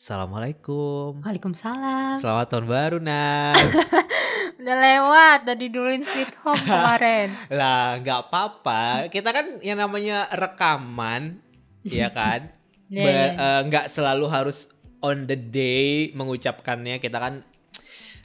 Assalamualaikum. Waalaikumsalam. Selamat tahun baru, Nas. Udah lewat, tadi duluin Sweet Home kemarin. lah, nggak apa-apa. Kita kan yang namanya rekaman, ya kan? Iya, Be- iya. eh, nggak selalu harus on the day mengucapkannya. Kita kan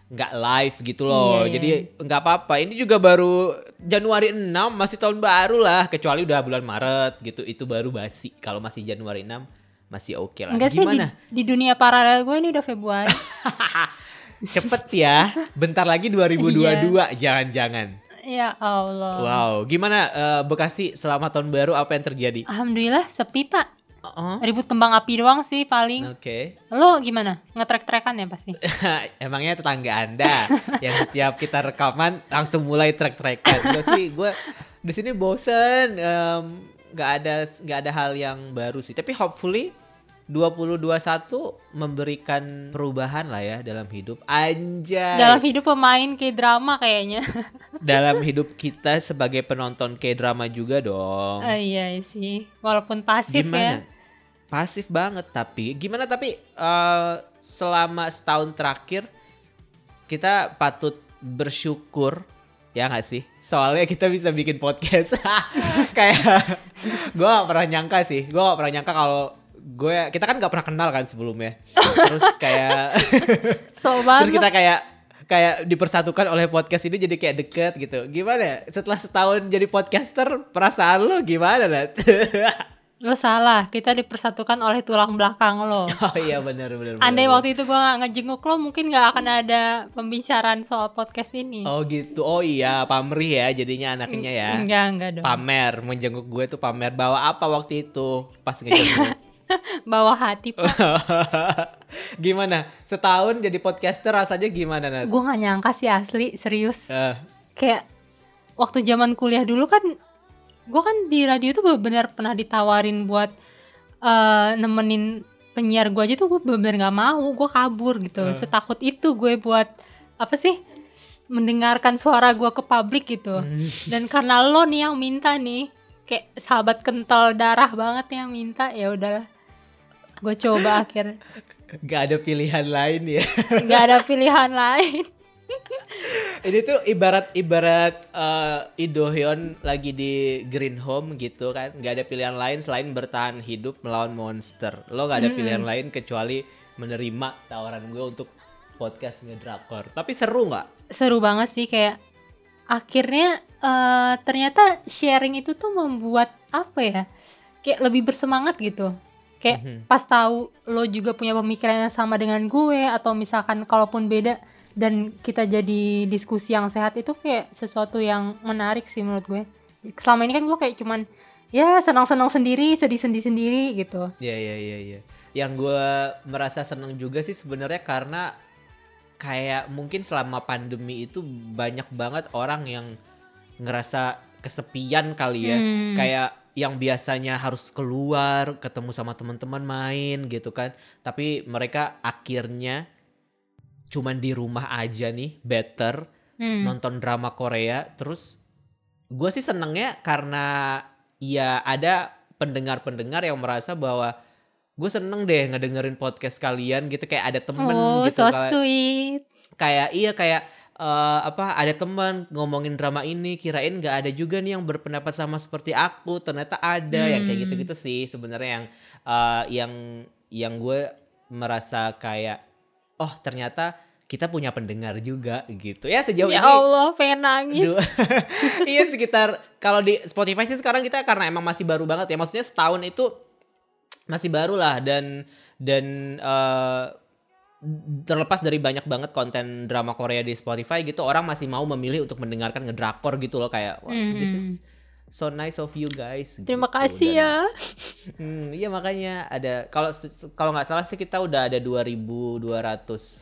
nggak live gitu loh. Iya, iya. Jadi nggak apa-apa. Ini juga baru Januari 6, masih tahun baru lah. Kecuali udah bulan Maret gitu. Itu baru basi. Kalau masih Januari 6, masih oke lah. Enggak sih di, Gimana? di dunia paralel gue ini udah Februari. Cepet ya. Bentar lagi 2022. Iya. Jangan-jangan. ya Allah. Wow, gimana eh, Bekasi selama tahun baru apa yang terjadi? Alhamdulillah sepi pak. Oh, Ribut kembang api doang sih paling. Oke, Lo gimana? Ngetrek-trekan ya pasti. emangnya tetangga anda yang setiap kita rekaman langsung mulai trek-trekan. Gue sih, gue di sini bosen, em, nggak ada nggak ada hal yang baru sih. Tapi hopefully 2021 memberikan perubahan lah ya dalam hidup. Anjay. Dalam hidup pemain kayak drama kayaknya. dalam hidup kita sebagai penonton K-drama juga dong. Ah, iya sih. Walaupun pasif gimana? ya. Pasif banget tapi gimana tapi eh, selama setahun terakhir kita patut bersyukur ya nggak sih? Soalnya kita bisa bikin podcast. Kayak gue gak pernah nyangka sih. Gue gak pernah nyangka kalau gue kita kan gak pernah kenal kan sebelumnya. Terus kayak So terus kita kayak kayak dipersatukan oleh podcast ini jadi kayak deket gitu. Gimana? Setelah setahun jadi podcaster, perasaan lo gimana, Nat? Lo salah. Kita dipersatukan oleh tulang belakang lo. Oh iya benar benar. Andai benar. waktu itu gue gak ngejenguk lo mungkin gak akan ada pembicaraan soal podcast ini. Oh gitu. Oh iya, pamrih ya jadinya anaknya ya. Enggak, enggak dong. Pamer, menjenguk gue tuh pamer bawa apa waktu itu pas ngejenguk. Bawa hati, Pak. gimana? Setahun jadi podcaster rasanya gimana, Nat? gue gak nyangka sih asli, serius. Eh, Kayak waktu zaman kuliah dulu kan, gue kan di radio tuh benar pernah ditawarin buat eh, nemenin penyiar gue aja tuh gue bener-bener gak mau, gue kabur gitu. Eh. Setakut itu gue buat apa sih? Mendengarkan suara gue ke publik gitu. Hmm. Dan karena lo nih yang minta nih, kayak sahabat kental darah banget nih yang minta, ya udahlah. Gue coba akhirnya. gak ada pilihan lain ya. nggak ada pilihan lain. Ini tuh ibarat ibarat eh, Idohyun lagi di Green Home gitu kan, nggak ada pilihan lain selain bertahan hidup melawan monster. Lo nggak ada pilihan lain kecuali menerima tawaran gue untuk podcast ngedrakor. Tapi seru nggak? Seru banget sih kayak akhirnya eh, ternyata sharing itu tuh membuat apa ya? Kayak lebih bersemangat gitu. Kayak Mhm. pas tahu lo juga punya pemikiran yang sama dengan gue atau misalkan kalaupun beda dan kita jadi diskusi yang sehat itu kayak sesuatu yang menarik sih menurut gue. Selama ini kan gue kayak cuman ya senang-senang sendiri, sedih-sedih sendiri gitu. Iya iya iya iya. Yang gue merasa seneng juga sih sebenarnya karena kayak mungkin selama pandemi itu banyak banget orang yang ngerasa kesepian kali ya. Hmm. Kayak yang biasanya harus keluar, ketemu sama teman-teman main gitu kan. Tapi mereka akhirnya cuman di rumah aja nih, better Hmm. nonton drama Korea terus gue sih senengnya karena ya ada pendengar-pendengar yang merasa bahwa gue seneng deh ngedengerin podcast kalian gitu kayak ada temen Oh, gitu so kayak, sweet. kayak iya kayak eh, apa ada teman ngomongin drama ini kirain nggak ada juga nih yang berpendapat sama seperti aku ternyata ada yang kayak Hmm. gitu-gitu sih sebenarnya yang eh, yang yang gue merasa kayak oh ternyata kita punya pendengar juga gitu. Ya sejauh Ya ini Allah, pengen nangis. Iya sekitar kalau di Spotify sih sekarang kita karena emang masih baru banget ya. Maksudnya setahun itu masih baru lah dan dan eh, terlepas dari banyak banget konten drama Korea di Spotify gitu orang masih mau memilih untuk mendengarkan ngedrakor gitu loh kayak wah this is so nice of you guys Terima gitu. kasih Dan- ya. Hmm, iya makanya ada kalau kalau nggak salah sih kita udah ada 2200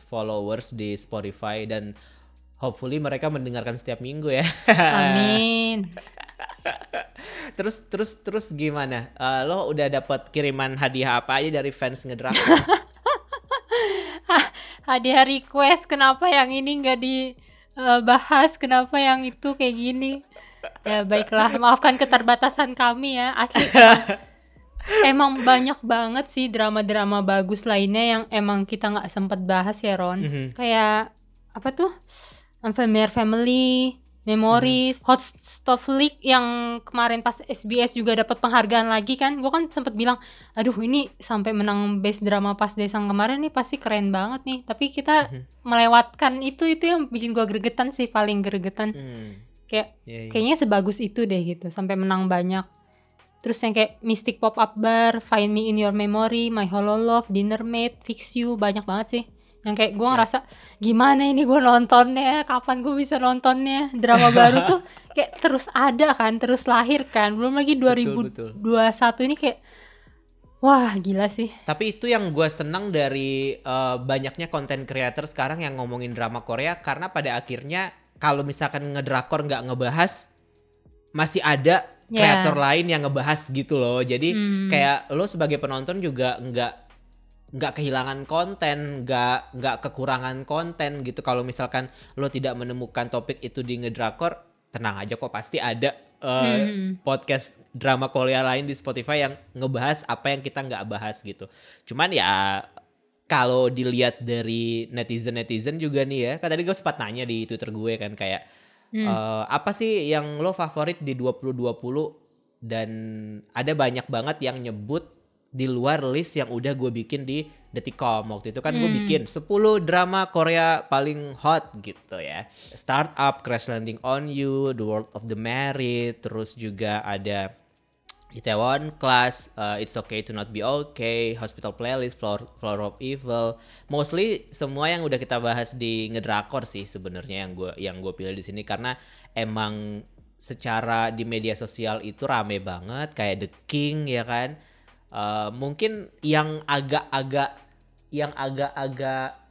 followers di Spotify dan hopefully mereka mendengarkan setiap minggu ya. Amin. terus terus terus gimana? Eh, lo udah dapat kiriman hadiah apa aja dari fans ngedrak? Hadiah request kenapa yang ini nggak dibahas, kenapa yang itu kayak gini. Ya baiklah, maafkan keterbatasan kami ya. Asli emang banyak banget sih drama-drama bagus lainnya yang emang kita nggak sempet bahas ya Ron. Mhm. Kayak apa tuh? Unfamiliar Family, Memories, Hot Stuff League yang kemarin pas SBS juga dapat penghargaan lagi kan. Gue kan sempet bilang, aduh ini sampai menang best drama pas desang kemarin nih pasti keren banget nih. Tapi kita Mhm. melewatkan itu itu yang bikin gue gregetan sih paling gregetan. Hmm. Kayak Iya, iya. kayaknya sebagus itu deh gitu sampai menang banyak terus yang kayak Mystic Pop Up Bar, Find Me in Your Memory, My Hollow Love, Dinner Mate, Fix You banyak banget sih yang kayak gue Ya. ngerasa gimana ini gue nontonnya kapan gue bisa nontonnya drama baru tuh kayak terus ada kan terus lahir kan belum lagi Betul, 2021 betul. ini kayak wah gila sih Tapi itu yang gue senang dari eh, banyaknya konten creator sekarang yang ngomongin drama Korea karena pada akhirnya kalau misalkan ngedrakor nggak ngebahas masih ada Ya. kreator lain yang ngebahas gitu loh. Jadi Hmm. kayak lo sebagai penonton juga nggak nggak kehilangan konten, nggak nggak kekurangan konten gitu. Kalau misalkan lo tidak menemukan topik itu di ngedrakor, tenang aja kok pasti ada eh, Hmm. podcast drama Korea lain di Spotify yang ngebahas apa yang kita nggak bahas gitu. Cuman ya kalau dilihat dari netizen netizen juga nih ya, kan tadi gue sempat nanya di Twitter gue kan kayak Hmm. eh, apa sih yang lo favorit di 2020 dan ada banyak banget yang nyebut di luar list yang udah gue bikin di Detikcom waktu itu kan gue Hmm. bikin 10 drama Korea paling hot gitu ya Startup, Crash Landing on You, The World of the Married terus juga ada Itaewon Class, uh, It's Okay to Not Be Okay, Hospital Playlist, Floor, Floor of Evil, mostly semua yang udah kita bahas di ngedrakor sih sebenarnya yang gue yang gue pilih di sini. Karena emang secara di media sosial itu rame banget kayak The King ya kan, Uh, mungkin yang agak-agak yang agak-agak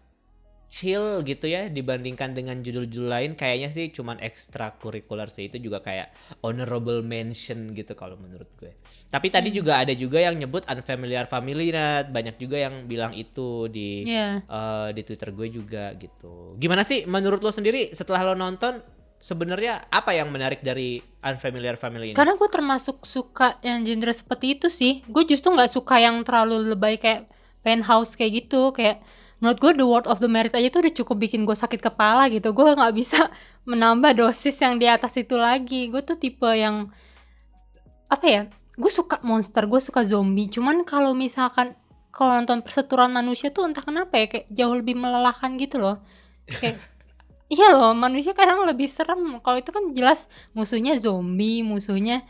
chill gitu ya dibandingkan dengan judul-judul lain kayaknya sih cuman ekstrakurikuler sih itu juga kayak honorable mention gitu kalau menurut gue. Tapi tadi juga ada juga yang nyebut unfamiliar family Nat. banyak juga yang bilang itu di Iya. eh, di Twitter gue juga gitu. Gimana sih menurut lo sendiri setelah lo nonton sebenarnya apa yang menarik dari unfamiliar family ini? Karena gue termasuk suka yang genre seperti itu sih. Gue justru nggak suka yang terlalu lebay kayak penthouse kayak gitu. Kayak menurut gue The World of the Married aja tuh udah cukup bikin gue sakit kepala gitu. Gue nggak bisa menambah dosis yang di atas itu lagi. Gue tuh tipe yang apa ya? Gue suka monster, gue suka zombie. Cuman kalau misalkan kalau nonton perseturuan manusia tuh entah kenapa ya kayak jauh lebih melelahkan gitu loh. Kayak Iya loh, manusia kadang lebih serem. Kalau itu kan jelas musuhnya zombie, musuhnya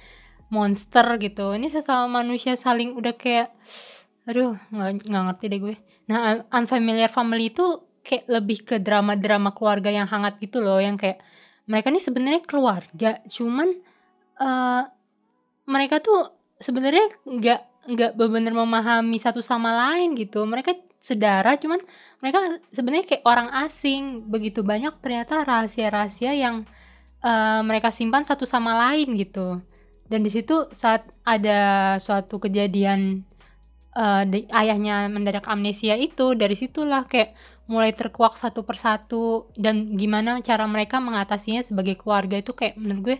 monster gitu. Ini sesama manusia saling udah kayak, aduh, nggak ngerti deh gue. Nah, unfamiliar family itu kayak lebih ke drama-drama keluarga yang hangat gitu loh, yang kayak mereka nih sebenarnya keluarga, cuman eh mereka tuh sebenarnya nggak nggak benar-benar memahami satu sama lain gitu. Mereka sedara, cuman mereka sebenarnya kayak orang asing. Begitu banyak ternyata rahasia-rahasia yang eh, mereka simpan satu sama lain gitu. Dan di situ saat ada suatu kejadian di- ayahnya mendadak amnesia itu, dari situlah kayak mulai terkuak satu persatu. Dan gimana cara mereka mengatasinya sebagai keluarga itu kayak menurut gue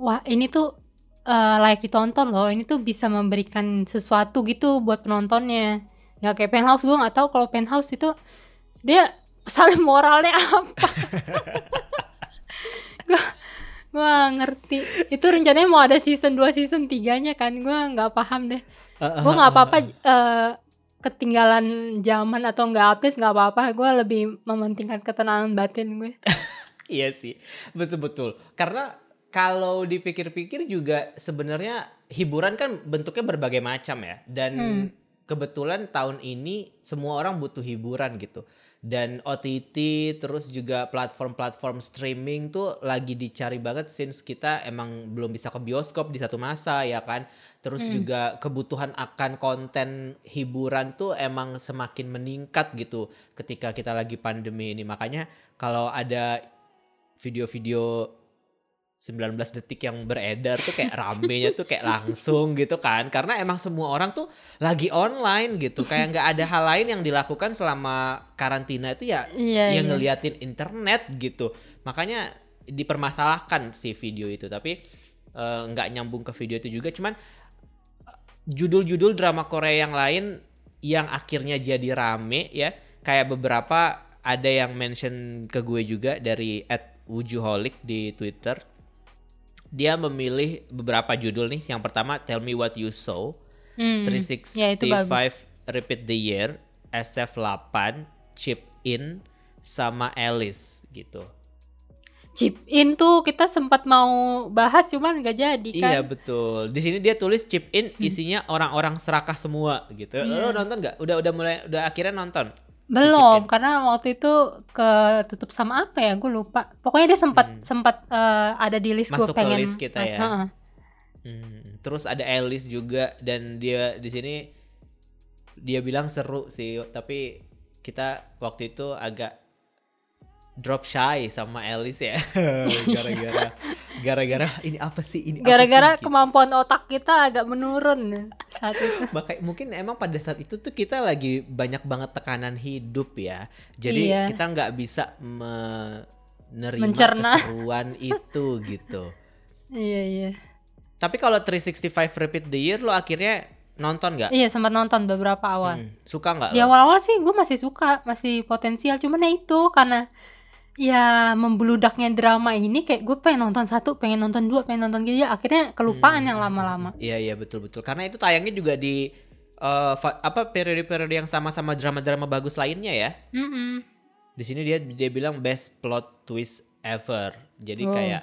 wah ini tuh eh, layak ditonton loh. Ini tuh bisa memberikan sesuatu gitu buat penontonnya. Nggak kayak penthouse gue nggak tahu kalau penthouse itu dia pesan moralnya apa. Gue gue ngerti. Itu rencananya mau ada season 2 season 3 nya kan. Gue nggak paham deh gue nggak apa-apa eh, ketinggalan zaman atau nggak update nggak apa-apa gue lebih mementingkan ketenangan batin gue Iya sih, betul-betul. Karena kalau dipikir-pikir juga sebenarnya hiburan kan bentuknya berbagai macam ya. Dan Hmm. kebetulan tahun ini semua orang butuh hiburan gitu. Dan OTT terus juga platform-platform streaming tuh lagi dicari banget since kita emang belum bisa ke bioskop di satu masa ya kan. Terus Hmm. juga kebutuhan akan konten hiburan tuh emang semakin meningkat gitu ketika kita lagi pandemi ini. Makanya kalau ada video-video 19 detik yang beredar tuh kayak ramenya tuh kayak langsung gitu kan. Karena emang semua orang tuh lagi online gitu. Kayak nggak ada hal lain yang dilakukan selama karantina itu ya iya ya iya. ngeliatin internet gitu. Makanya dipermasalahkan si video itu. Tapi eh, nggak nyambung ke video itu juga. Cuman eh, judul-judul drama Korea yang lain yang akhirnya jadi rame ya kayak beberapa ada yang mention ke gue juga dari at Wujuholic di Twitter dia memilih beberapa judul nih yang pertama Tell Me What You Saw Hmm. 365 Ya. Repeat the Year SF8 Chip In sama Alice gitu Chip in tuh kita sempat mau bahas cuman nggak jadi kan. Iya betul. Di sini dia tulis chip in isinya orang-orang serakah semua gitu. Lo nonton nggak? Udah udah mulai udah akhirnya nonton. Belum, In. karena waktu itu ketutup sama apa ya? Gue lupa. Pokoknya dia sempat sempat eh, ada di list gue Hmm. Masuk ke pengen. list kita ya. heeh. Hmm, Terus ada Alice juga dan dia di sini dia bilang seru sih, tapi kita waktu itu agak drop shy sama Alice ya. Gara-gara gara-gara ini apa sih ini Gara-gara sih? Gitu. kemampuan otak kita agak menurun saat itu. Makanya mungkin emang pada saat itu tuh kita lagi banyak banget tekanan hidup ya. Jadi Iya. kita nggak bisa menerima Mencerna. keseruan itu gitu. iya iya. Tapi kalau 365 Repeat the Year lo akhirnya nonton nggak? Iya sempat nonton beberapa awal. Hmm, suka nggak? Di awal-awal sih gue masih suka, masih potensial. Cuman ya itu karena ya membeludaknya drama ini kayak gue pengen nonton satu, pengen nonton dua, pengen nonton gitu. ya Akhirnya kelupaan yang lama-lama. Iya iya betul betul. Karena itu tayangnya juga di fa- apa periode-periode yang sama-sama drama-drama bagus lainnya ya. Mm-mm. Di sini dia dia bilang best plot twist ever. Jadi Wow. kayak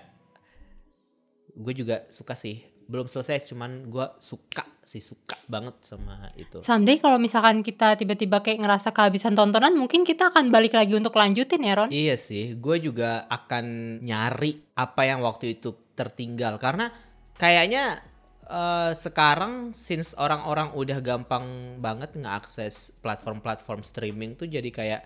gue juga suka sih. Belum selesai cuman gue suka sih suka banget sama itu. Someday kalau misalkan kita tiba-tiba kayak ngerasa kehabisan tontonan, mungkin kita akan balik lagi untuk lanjutin ya Ron. Iya sih, gue juga akan nyari apa yang waktu itu tertinggal karena kayaknya eh, sekarang since orang-orang udah gampang banget ngeakses platform-platform streaming tuh jadi kayak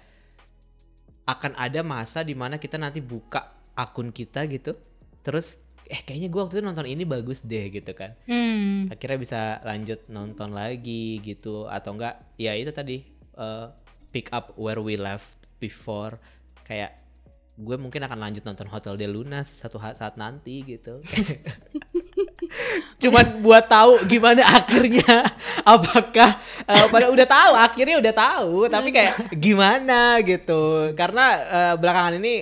akan ada masa di mana kita nanti buka akun kita gitu, terus eh kayaknya gue waktu itu nonton ini bagus deh gitu kan, Hmm. akhirnya bisa lanjut nonton lagi gitu. Atau enggak ya itu tadi eh, pick up where we left before. Kayak gue mungkin akan lanjut nonton Hotel de Luna satu saat nanti gitu. Cuman buat tahu gimana akhirnya apakah eh, pada udah tahu akhirnya udah tahu. Tapi kayak gimana gitu. Karena eh, belakangan ini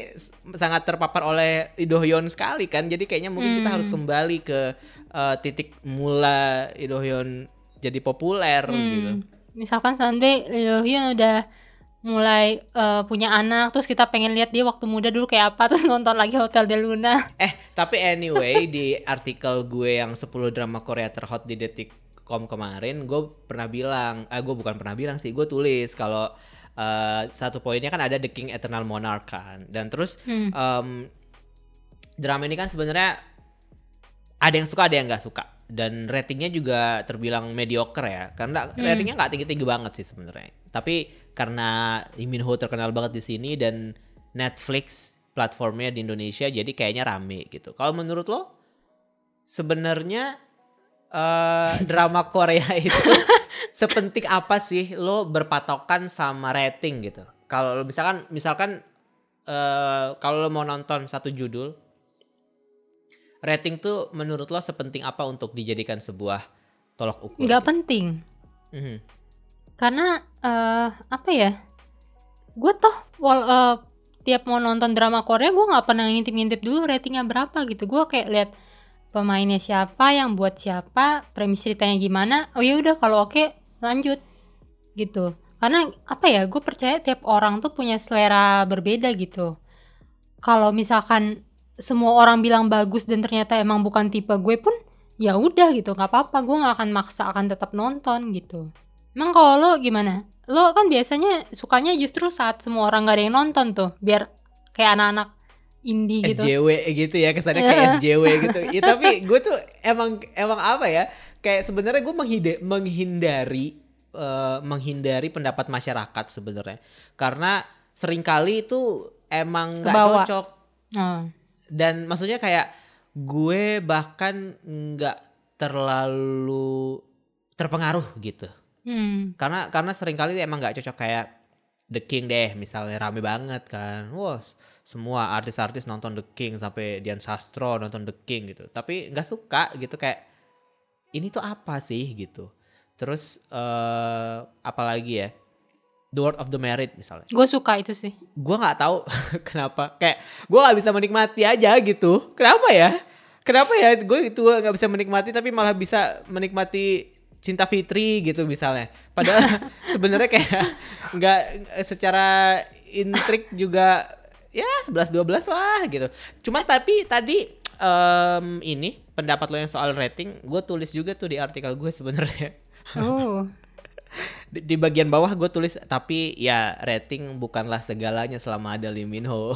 sangat terpapar oleh Idohyon sekali kan jadi kayaknya mungkin kita Hmm. harus kembali ke eh, titik mula Idohyon jadi populer gitu Hmm. Misalkan someday Lee Hyun udah mulai eh, punya anak, terus kita pengen lihat dia waktu muda dulu kayak apa, terus nonton lagi Hotel de Luna. Eh, tapi anyway di artikel gue yang 10 drama Korea terhot di detik.com kemarin, gue pernah bilang, eh gue bukan pernah bilang sih, gue tulis kalau eh, satu poinnya kan ada The King Eternal Monarch kan, dan terus Hmm. em, drama ini kan sebenarnya ada yang suka ada yang nggak suka. Dan ratingnya juga terbilang mediocre ya. Karena Hmm. ratingnya nggak tinggi tinggi banget sih sebenarnya. Tapi karena Lee Min Ho terkenal banget di sini dan Netflix platformnya di Indonesia jadi kayaknya rame gitu. Kalau menurut lo sebenarnya eh, drama Korea itu sepenting apa sih lo berpatokan sama rating gitu kalau lo misalkan misalkan eh kalau lo mau nonton satu judul rating tuh menurut lo sepenting apa untuk dijadikan sebuah tolok ukur? Nggak penting. Mhm. Karena eh apa ya? Gue toh wal, eh, tiap mau nonton drama Korea gue nggak pernah ngintip-ngintip dulu ratingnya berapa gitu. Gue kayak lihat pemainnya siapa, yang buat siapa, premis ceritanya gimana. Oh ya udah kalau oke lanjut gitu. Karena apa ya? Gue percaya tiap orang tuh punya selera berbeda gitu. Kalau misalkan semua orang bilang bagus dan ternyata emang bukan tipe gue pun ya udah gitu nggak apa-apa gue nggak akan maksa akan tetap nonton gitu emang kalau lo gimana lo kan biasanya sukanya justru saat semua orang gak ada yang nonton tuh biar kayak anak-anak indie gitu SJW gitu ya kesannya kayak SJW gitu. Ya tapi gue tuh emang emang apa ya? Kayak sebenarnya gue menghindari eh, menghindari pendapat masyarakat sebenarnya. Karena sering kali itu emang nggak cocok Oh. dan maksudnya kayak gue bahkan nggak terlalu terpengaruh gitu Hmm. karena karena sering kali emang nggak cocok kayak The King deh misalnya rame banget kan wah semua artis-artis nonton The King sampai Dian Sastro nonton The King gitu tapi nggak suka gitu kayak ini tuh apa sih gitu Terus eh apalagi ya? The World of the Married misalnya. Gue suka itu sih. Gua nggak tahu kenapa. Kayak gua nggak bisa menikmati aja gitu. Kenapa ya? Kenapa ya? Gue itu nggak bisa menikmati tapi malah bisa menikmati Cinta Fitri gitu misalnya. Padahal sebenarnya kayak nggak secara intrik juga ya 11 12 lah gitu. Cuman tapi tadi em, ini pendapat lo yang soal rating, gue tulis juga tuh di artikel gue sebenarnya. Oh. Di, di bagian bawah gue tulis tapi ya rating bukanlah segalanya selama ada Lee Min Ho.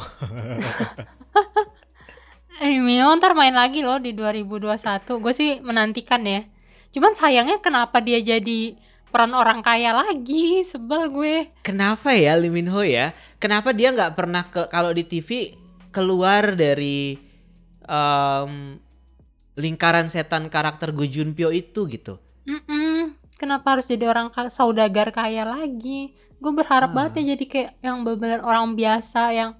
Eh, ntar main lagi loh di 2021. Gue sih menantikan ya. Cuman sayangnya kenapa dia jadi peran orang kaya lagi? Sebel gue. Kenapa ya Lee Min Ho ya? Kenapa dia nggak pernah ke, kalau di TV keluar dari em, lingkaran setan karakter Go Junpyo itu gitu? Mm-mm. Kenapa harus jadi orang saudagar kaya lagi? Gue berharap Ah. banget ya jadi kayak yang benar orang biasa yang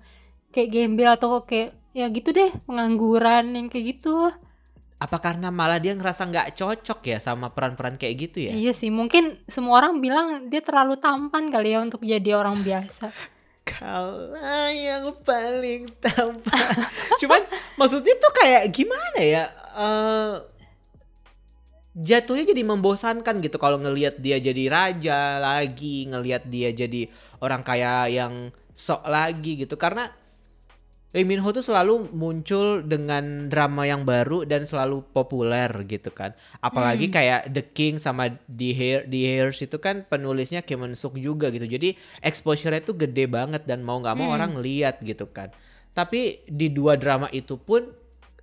kayak gembel atau kayak ya gitu deh pengangguran yang kayak gitu. Apa karena malah dia ngerasa nggak cocok ya sama peran-peran kayak gitu ya? Iya sih, mungkin semua orang bilang dia terlalu tampan kali ya untuk jadi orang biasa. Kaulah yang paling tampan. Cuman maksudnya tuh kayak gimana ya? eh jatuhnya jadi membosankan gitu kalau ngelihat dia jadi raja lagi, ngelihat dia jadi orang kaya yang sok lagi gitu karena Lee Min Ho tuh selalu muncul dengan drama yang baru dan selalu populer gitu kan. Apalagi kayak The King sama The Hair The Hairs itu kan penulisnya Kim Eun Suk juga gitu. Jadi exposure-nya tuh gede banget dan mau nggak mau Hmm. orang lihat gitu kan. Tapi di dua drama itu pun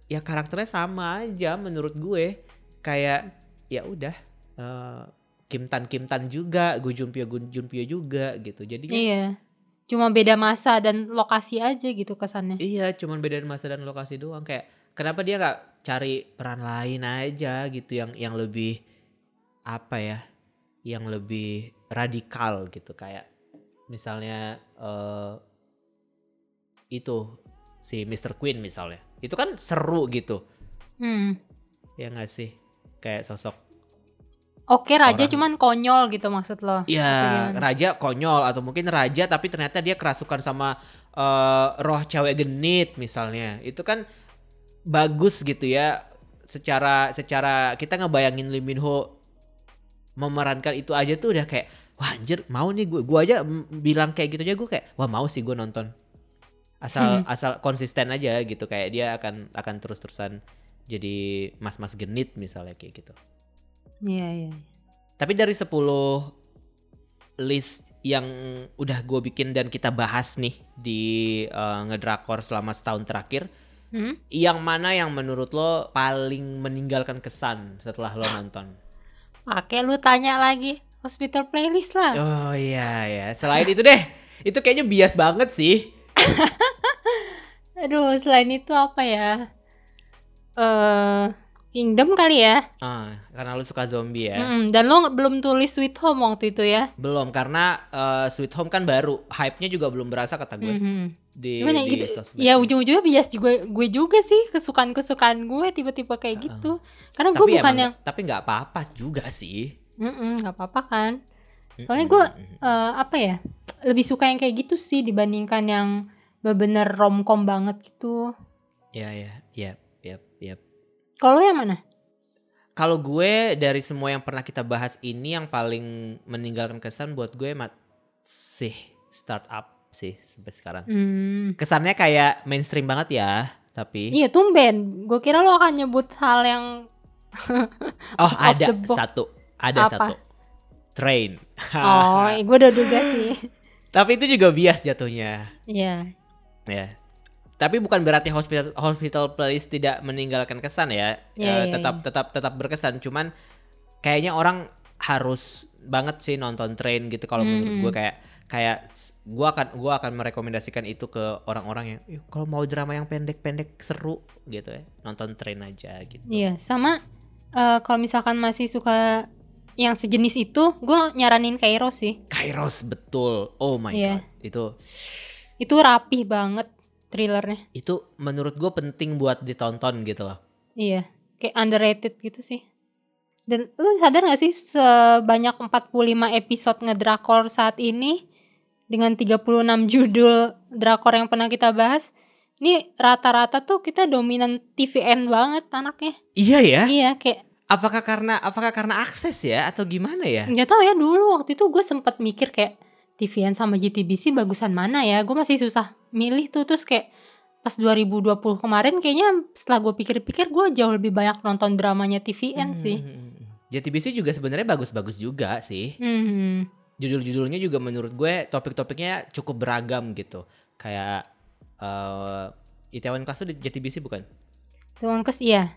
ya karakternya sama aja menurut gue. Kayak ya udah eh, Kim Tan Kim Tan juga, Gu Junpyo Gu Junpyo juga gitu. Jadi Iya. Cuma beda masa dan lokasi aja gitu kesannya. Iya, cuman beda masa dan lokasi doang. Kayak kenapa dia nggak cari peran lain aja gitu yang yang lebih apa ya? Yang lebih radikal gitu kayak misalnya eh itu si Mr. Queen misalnya. Itu kan seru gitu. Hmm. Ya nggak sih? Kayak sosok Oke raja Orang- cuman konyol gitu maksud lo. ya Iya. raja konyol atau mungkin raja tapi ternyata dia kerasukan sama eh, roh cewek genit misalnya itu kan bagus gitu ya secara secara kita ngebayangin Lee Min Ho memerankan itu aja tuh udah kayak wah anjir mau nih gue gue aja bilang kayak gitu aja gue kayak wah mau sih gue nonton asal Hmm. asal konsisten aja gitu kayak dia akan akan terus terusan jadi mas-mas genit misalnya kayak gitu Iya iya. tapi dari 10 list yang udah gue bikin dan kita bahas nih di eh, ngedrakor selama setahun terakhir, Hmm? yang mana yang menurut lo paling meninggalkan kesan setelah lo nonton? Pakai lu tanya lagi hospital playlist lah. Oh iya ya, selain itu deh, itu kayaknya bias banget sih. Aduh selain itu apa ya? Eh Kingdom kali ya. Ah, karena lo suka zombie ya. Mm, dan lo belum tulis Sweet Home waktu itu ya. Belum karena eh, Sweet Home kan baru, hype-nya juga belum berasa kata gue Mhm. di Gimana ya di gitu? sosmed. Ya ujung-ujungnya bias juga gue juga sih kesukaan-kesukaan gue tiba-tiba kayak gitu. Karena gue tapi bukan emang yang tapi nggak apa-apa juga sih. Mm-mm, nggak apa-apa kan. Soalnya gue Mm-mm. eh, apa ya lebih suka yang kayak gitu sih dibandingkan yang bener-bener romcom banget gitu. Ya ya, ya, ya, ya. Kalau yang mana? Kalau gue dari semua yang pernah kita bahas ini yang paling meninggalkan kesan buat gue masih startup sih sampai sekarang. Hmm. Kesannya kayak mainstream banget ya, tapi Iya tumben. Gue kira lo akan nyebut hal yang oh ada satu, ada Apa? satu. Train. oh, gue udah duga sih. tapi itu juga bias jatuhnya. Iya. Ya. Tapi bukan berarti hospital hospital playlist tidak meninggalkan kesan ya. Iya, Eh, iya, tetap iya. tetap tetap berkesan. Cuman kayaknya orang harus banget sih nonton train gitu kalau menurut Mhm. gue kayak kayak gua akan gua akan merekomendasikan itu ke orang-orang yang "Ih, kalau mau drama yang pendek-pendek seru gitu ya nonton train aja gitu. Iya, sama eh, kalau misalkan masih suka yang sejenis itu, gue nyaranin Kairos sih. Kairos betul. Oh my Iya. god. Itu Itu rapih banget thrillernya. itu menurut gue penting buat ditonton gitu loh. Iya, kayak underrated gitu sih. Dan lu sadar gak sih sebanyak 45 episode ngedrakor saat ini dengan 36 judul drakor yang pernah kita bahas, ini rata-rata tuh kita dominan TVN banget anaknya. Iya ya. Iya, kayak Apakah karena apakah karena akses ya atau gimana ya? nggak tahu ya dulu waktu itu gue sempet mikir kayak TVN sama GTBC bagusan mana ya. Gue masih susah milih tuh terus kayak pas 2020 kemarin kayaknya setelah gue pikir-pikir gue jauh lebih banyak nonton dramanya TVN sih. Hmm. JTBC juga sebenarnya bagus-bagus juga sih. Hmm. Judul-judulnya juga menurut gue topik-topiknya cukup beragam gitu. Kayak eh Itaewon Class itu di JTBC bukan? One Class iya.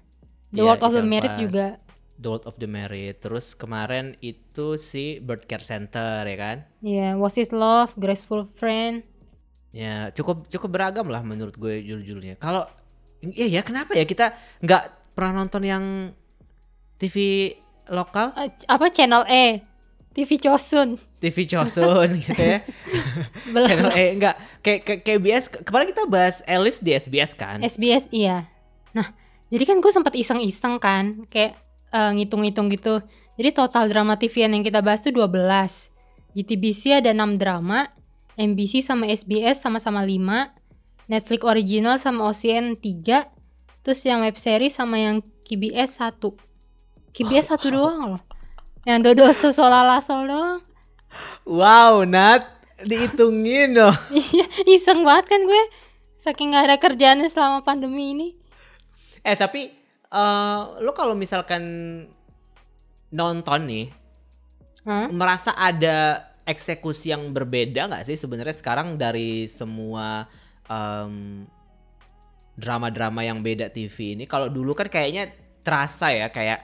The Iya, World of the Itaewon Merit Class. juga. The World of the Merit. Terus kemarin itu si Bird Care Center ya kan? Iya, Was It Love, Graceful Friend. Ya cukup cukup beragam lah menurut gue judul-judulnya. Kalau iya ya kenapa ya kita nggak pernah nonton yang TV lokal, Eh, apa channel E? TV Chosun. TV Chosun gitu ya. Channel E enggak kayak kayak KBS kemarin kita bahas Alice di SBS kan. SBS iya. Nah, jadi kan gue sempat iseng-iseng kan, kayak eh, ngitung-ngitung gitu. Jadi total drama TVN yang kita bahas tuh 12. GTBC ada 6 drama, MBC sama SBS sama-sama 5, Netflix original sama OCN 3, terus yang web series sama yang KBS 1. KBS 1 doang loh. Yang Dodo Solala Sol doang. Wow, Nat dihitungin loh. Iya, iseng banget kan gue. Saking gak ada kerjaannya selama pandemi ini. Eh tapi eh lo kalau misalkan nonton nih Hah? merasa ada eksekusi yang berbeda nggak sih sebenarnya sekarang dari semua em, drama-drama yang beda TV ini? Kalau dulu kan kayaknya terasa ya kayak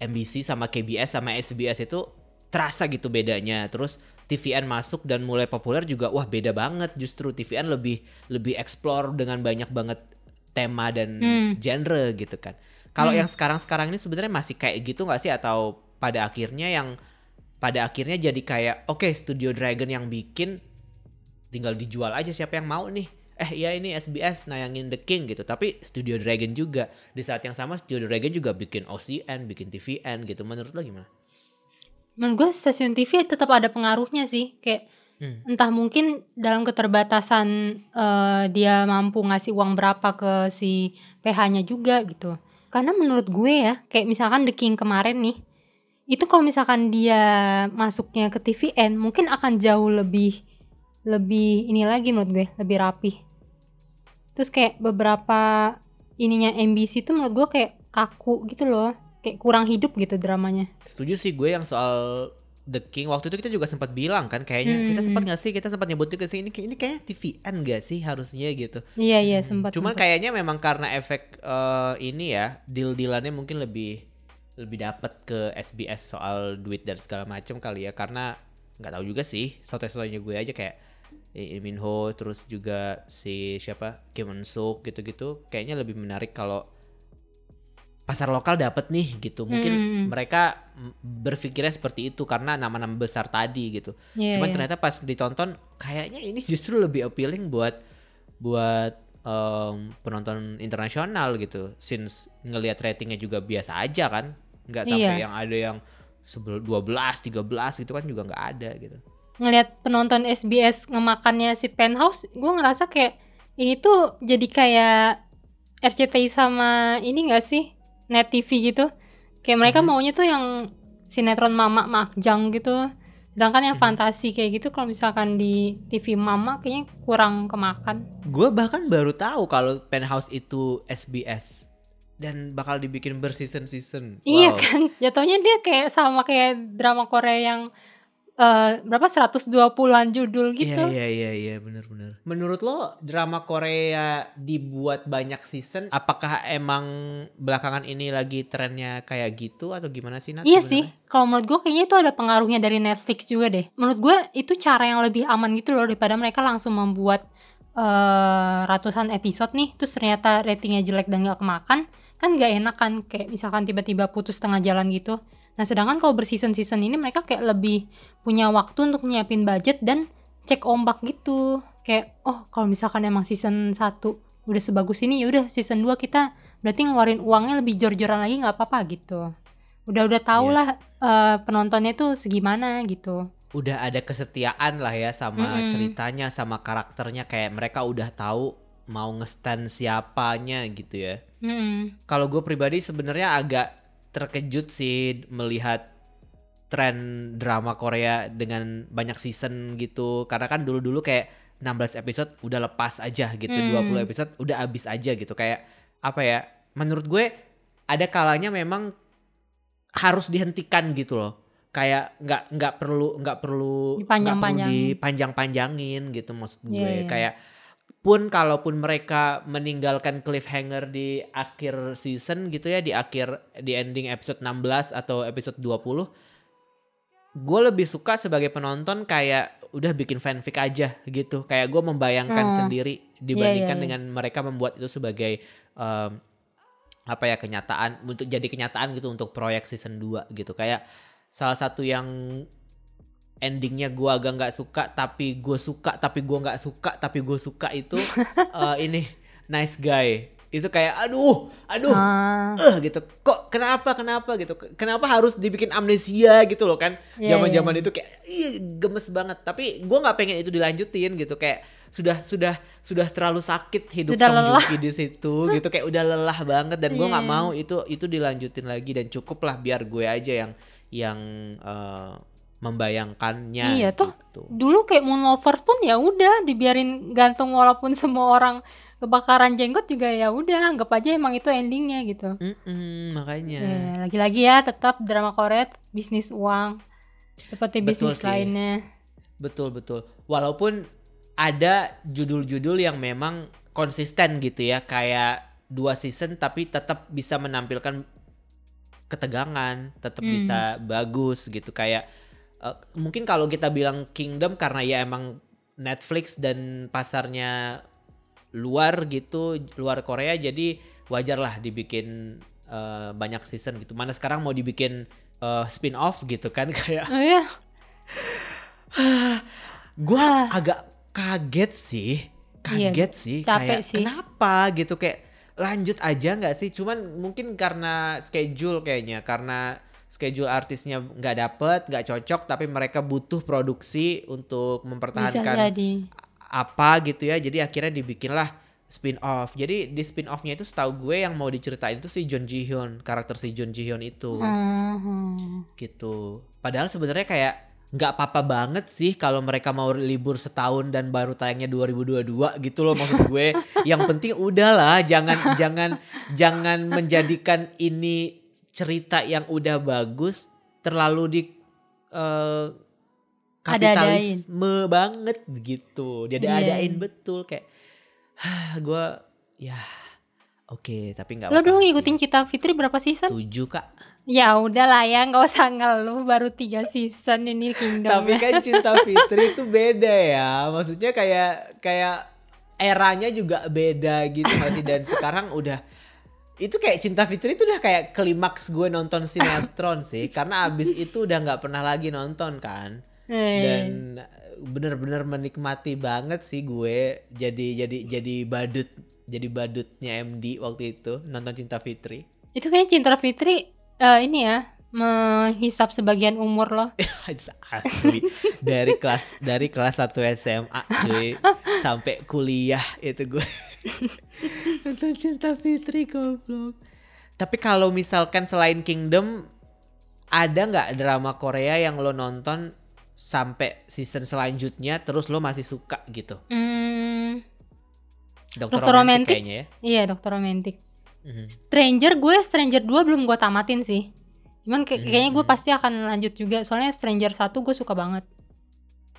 MBC sama KBS sama SBS itu terasa gitu bedanya. Terus TVN masuk dan mulai populer juga wah beda banget. Justru TVN lebih lebih explore dengan banyak banget tema dan Hmm. genre gitu kan. Kalau yang sekarang-sekarang ini sebenarnya masih kayak gitu nggak sih? Atau pada akhirnya yang pada akhirnya jadi kayak oke Studio Dragon yang bikin tinggal dijual aja siapa yang mau nih. Eh iya ini SBS nayangin The King gitu. Tapi Studio Dragon juga. Di saat yang sama Studio Dragon juga bikin OCN bikin TVN gitu. Menurut lo gimana? Menurut gue stasiun TV tetap ada pengaruhnya sih. Kayak Hmm. entah mungkin dalam keterbatasan eh, dia mampu ngasih uang berapa ke si PH-nya juga gitu. Karena menurut gue ya kayak misalkan The King kemarin nih itu kalau misalkan dia masuknya ke TVN mungkin akan jauh lebih lebih ini lagi menurut gue lebih rapi terus kayak beberapa ininya MBC tuh menurut gue kayak kaku gitu loh kayak kurang hidup gitu dramanya Setuju sih gue yang soal The King waktu itu kita juga sempat bilang kan kayaknya kita Hmm. sempat nggak sih kita sempat nyebutin ke sini ini kayaknya TVN gak sih harusnya gitu. iya iya sempat Cuman sempat. kayaknya memang karena efek eh, ini ya deal-dealannya mungkin lebih lebih dapat ke SBS soal duit dan segala macam kali ya karena nggak tahu juga sih soto-sotonya gue aja kayak Lee Min Ho terus juga si siapa Kim Eun Suk gitu-gitu kayaknya lebih menarik kalau pasar lokal dapat nih gitu mungkin Hmm. mereka berpikirnya seperti itu karena nama-nama besar tadi gitu Iya, Cuman iya. ternyata pas ditonton kayaknya ini justru lebih appealing buat buat em, penonton internasional gitu. Since ngelihat ratingnya juga biasa aja kan, nggak sampai Iya. yang ada yang sebel 12, 13 gitu kan juga nggak ada gitu. ngelihat penonton SBS ngemakannya si penthouse gue ngerasa kayak ini tuh jadi kayak RCTI sama ini gak sih net TV gitu kayak mereka Mhm. maunya tuh yang sinetron mama makjang gitu sedangkan yang Mhm. fantasi kayak gitu kalau misalkan di TV mama kayaknya kurang kemakan Gue bahkan baru tahu kalau Penthouse itu SBS dan bakal dibikin berseason-season. iya Wow. kan jatuhnya dia kayak sama kayak drama Korea yang eh, berapa 120-an judul gitu Iya iya iya iya benar-benar. Menurut lo drama Korea dibuat banyak season, apakah emang belakangan ini lagi trennya kayak gitu atau gimana sih Nat? Iya sebenarnya? sih, kalau menurut gue kayaknya itu ada pengaruhnya dari Netflix juga deh. Menurut gue itu cara yang lebih aman gitu loh daripada mereka langsung membuat eh, ratusan episode nih, terus ternyata ratingnya jelek dan gak kemakan, kan gak enak kan kayak misalkan tiba-tiba putus tengah jalan gitu. Nah sedangkan kalau berseason-season ini mereka kayak lebih punya waktu untuk nyiapin budget dan cek ombak gitu. Kayak oh kalau misalkan emang season 1 udah sebagus ini ya udah season 2 kita berarti ngeluarin uangnya lebih jor-joran lagi nggak apa-apa gitu. udah udah tau Iya. lah eh, penontonnya tuh segimana gitu Udah ada kesetiaan lah ya sama Mm-mm. ceritanya, sama karakternya kayak mereka udah tahu mau ngestan siapanya gitu ya. Mm-mm. Kalau gue pribadi sebenarnya agak terkejut sih melihat tren drama Korea dengan banyak season gitu. Karena kan dulu-dulu kayak 16 episode udah lepas aja gitu, Hmm. 20 episode udah habis aja gitu. Kayak apa ya? Menurut gue ada kalanya memang harus dihentikan gitu loh. Kayak nggak nggak perlu nggak perlu nggak perlu Dipanjang-panjangin. gitu maksud gue. Iya, iya. Kayak pun kalaupun mereka meninggalkan cliffhanger di akhir season gitu ya di akhir di ending episode 16 atau episode 20 gue lebih suka sebagai penonton kayak udah bikin fanfic aja gitu kayak gue membayangkan Hmm. sendiri dibandingkan Iya, iya, iya. dengan mereka membuat itu sebagai em, apa ya kenyataan untuk jadi kenyataan gitu untuk proyek season 2 gitu kayak salah satu yang endingnya gue agak nggak suka tapi gue suka tapi gue nggak suka tapi gue suka itu eh, ini nice guy. Itu kayak aduh aduh Ah, eh gitu. Kok kenapa kenapa? gitu. Kenapa harus dibikin amnesia? gitu loh kan. Zaman zaman iya. itu kayak ih gemes banget. Tapi gue nggak pengen itu dilanjutin gitu. Kayak sudah sudah sudah terlalu sakit hidup Sudah Song lelah. Joong Ki di situ gitu. Kayak udah lelah banget dan gue nggak Iya. mau itu itu dilanjutin lagi dan cukup lah biar gue aja yang yang eh, membayangkannya Iya, toh gitu. dulu kayak Moon Lovers pun ya udah dibiarin gantung walaupun semua orang kebakaran jenggot juga ya udah anggap aja emang itu endingnya gitu. Mm-mm, makanya Ya, lagi-lagi ya tetap drama Korea bisnis uang seperti Betul bisnis sih. lainnya. Betul betul. Walaupun ada judul-judul yang memang konsisten gitu ya, kayak dua season tapi tetap bisa menampilkan ketegangan, tetap Hmm. bisa bagus gitu kayak eh, mungkin kalau kita bilang Kingdom karena ya emang Netflix dan pasarnya luar gitu, luar Korea jadi wajar lah dibikin eh, banyak season gitu. Mana sekarang mau dibikin eh, spin off gitu kan kayak Oh ya, gue Ah. agak kaget sih Iya, kaget sih capek kayak sih. kenapa gitu kayak lanjut aja nggak sih cuman mungkin karena schedule kayaknya karena schedule artisnya nggak dapet nggak cocok tapi mereka butuh produksi untuk mempertahankan jadi. apa gitu ya jadi akhirnya dibikinlah spin off jadi di spin offnya itu setahu gue yang mau diceritain itu si John Ji Hyun karakter si John Ji Hyun itu Hmm. gitu. Padahal sebenarnya kayak nggak apa-apa banget sih kalau mereka mau libur setahun dan baru tayangnya 2022 gitu loh maksud gue. Yang penting udahlah jangan jangan jangan menjadikan ini cerita yang udah bagus terlalu di eh, kapitalisme banget gitu. Dia Iya, adain iya. betul kayak gue ya oke tapi nggak Lo dulu ngikutin Cita Fitri berapa season? tujuh kak Ya udahlah ya, nggak usah ngeluh baru tiga season ini Kingdom. Tapi ya. kan cinta Fitri itu beda ya. Maksudnya kayak kayak eranya juga beda gitu masih dan sekarang udah itu kayak cinta Fitri itu udah kayak klimaks gue nonton sinetron sih. Karena abis itu udah nggak pernah lagi nonton kan. Eh, dan bener-bener menikmati banget sih gue jadi jadi jadi badut jadi badutnya MD waktu itu nonton cinta Fitri. Itu kayaknya Cinta Fitri eh, ini ya menghisap sebagian umur loh. asli dari kelas dari kelas 1 SMA cuy sampai kuliah itu gue nonton cinta Fitri goblok tapi kalau misalkan selain Kingdom ada nggak drama Korea yang lo nonton sampai season selanjutnya terus lo masih suka gitu Hmm, Dokter, Dokter Romantik Romantik? kayaknya ya iya Dokter Romantik. Mhm. Stranger gue Stranger 2 belum gue tamatin sih. Cuman kayak- kayaknya gue Hmm. pasti akan lanjut juga soalnya Stranger 1 gue suka banget.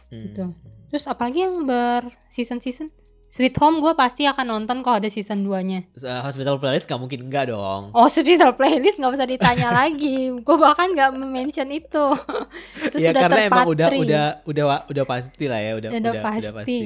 Gitu. Hmm. Terus apalagi yang ber season-season? Sweet Home gue pasti akan nonton kalau ada season 2-nya. Uh, Hospital Playlist gak mungkin enggak dong Oh, Hospital Playlist nggak usah ditanya lagi. Gue bahkan nggak mention itu. itu ya sudah karena emang udah terpatri. udah udah udah pasti lah ya udah Udah udah pasti. udah pasti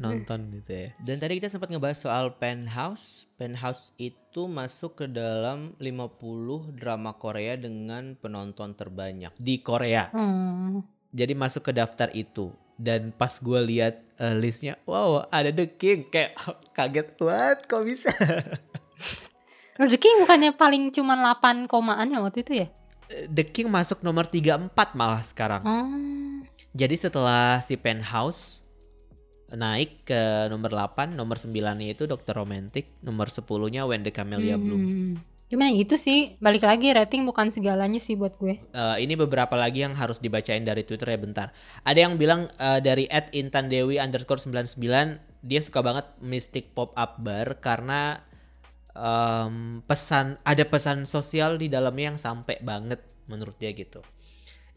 nonton gitu ya. Dan tadi kita sempat ngebahas soal Penthouse. Penthouse itu masuk ke dalam 50 drama Korea dengan penonton terbanyak di Korea. Hmm. Jadi masuk ke daftar itu. Dan pas gue lihat eh, listnya, wow ada The King. Kayak kaget banget kok bisa. Lord The King bukannya paling cuman 8 komaan ya waktu itu ya? The King masuk nomor 34 malah sekarang. Oh. Jadi setelah si Penthouse naik ke nomor 8, nomor 9-nya itu Dr. Romantic, nomor 10-nya When the Camellia Blooms. Hmm. Cuma yang itu sih balik lagi rating bukan segalanya sih buat gue. Eh, ini beberapa lagi yang harus dibacain dari Twitter ya bentar. Ada yang bilang eh, dari @intandewi underscore 99 dia suka banget Mystic Pop Up Bar karena em, pesan ada pesan sosial di dalamnya yang sampai banget menurut dia gitu.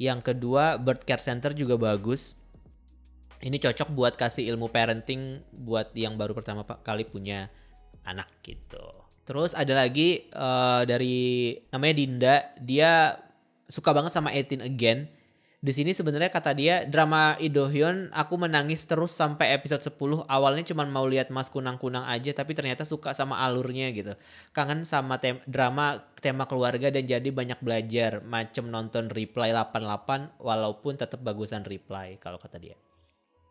Yang kedua Bird Care Center juga bagus. Ini cocok buat kasih ilmu parenting buat yang baru pertama kali punya anak gitu. Terus ada lagi eh, dari namanya Dinda, dia suka banget sama 18 Again. Di sini sebenarnya kata dia drama Idohyun aku menangis terus sampai episode 10. Awalnya cuma mau lihat Mas Kunang-kunang aja tapi ternyata suka sama alurnya gitu. Kangen sama tem- drama tema keluarga dan jadi banyak belajar macem nonton Reply 88 walaupun tetap bagusan Reply kalau kata dia.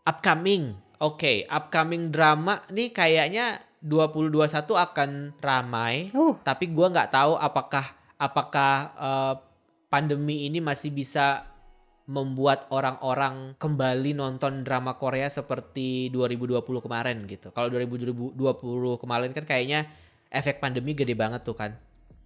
Upcoming. Oke, upcoming drama nih kayaknya 2021 akan ramai Uh, tapi gua nggak tahu apakah apakah eh, pandemi ini masih bisa membuat orang-orang kembali nonton drama Korea seperti 2020 kemarin gitu. Kalau 2020 kemarin kan kayaknya efek pandemi gede banget tuh kan.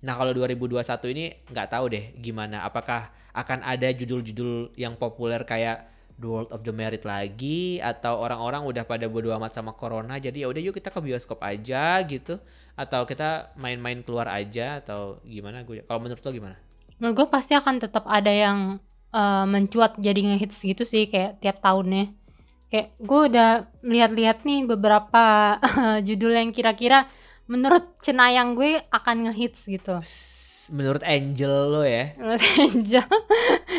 Nah kalau 2021 ini nggak tahu deh gimana. Apakah akan ada judul-judul yang populer kayak The World of the Merit lagi atau orang-orang udah pada bodo amat sama corona jadi ya udah yuk kita ke bioskop aja gitu atau kita main-main keluar aja atau gimana gue kalau menurut lo gimana? menurut gue pasti akan tetap ada yang eh, mencuat jadi ngehits gitu sih kayak tiap tahunnya. Kayak gue udah lihat-lihat nih beberapa judul yang kira-kira menurut cenayang gue akan ngehits gitu. Menurut Angel lo ya? Menurut Angel,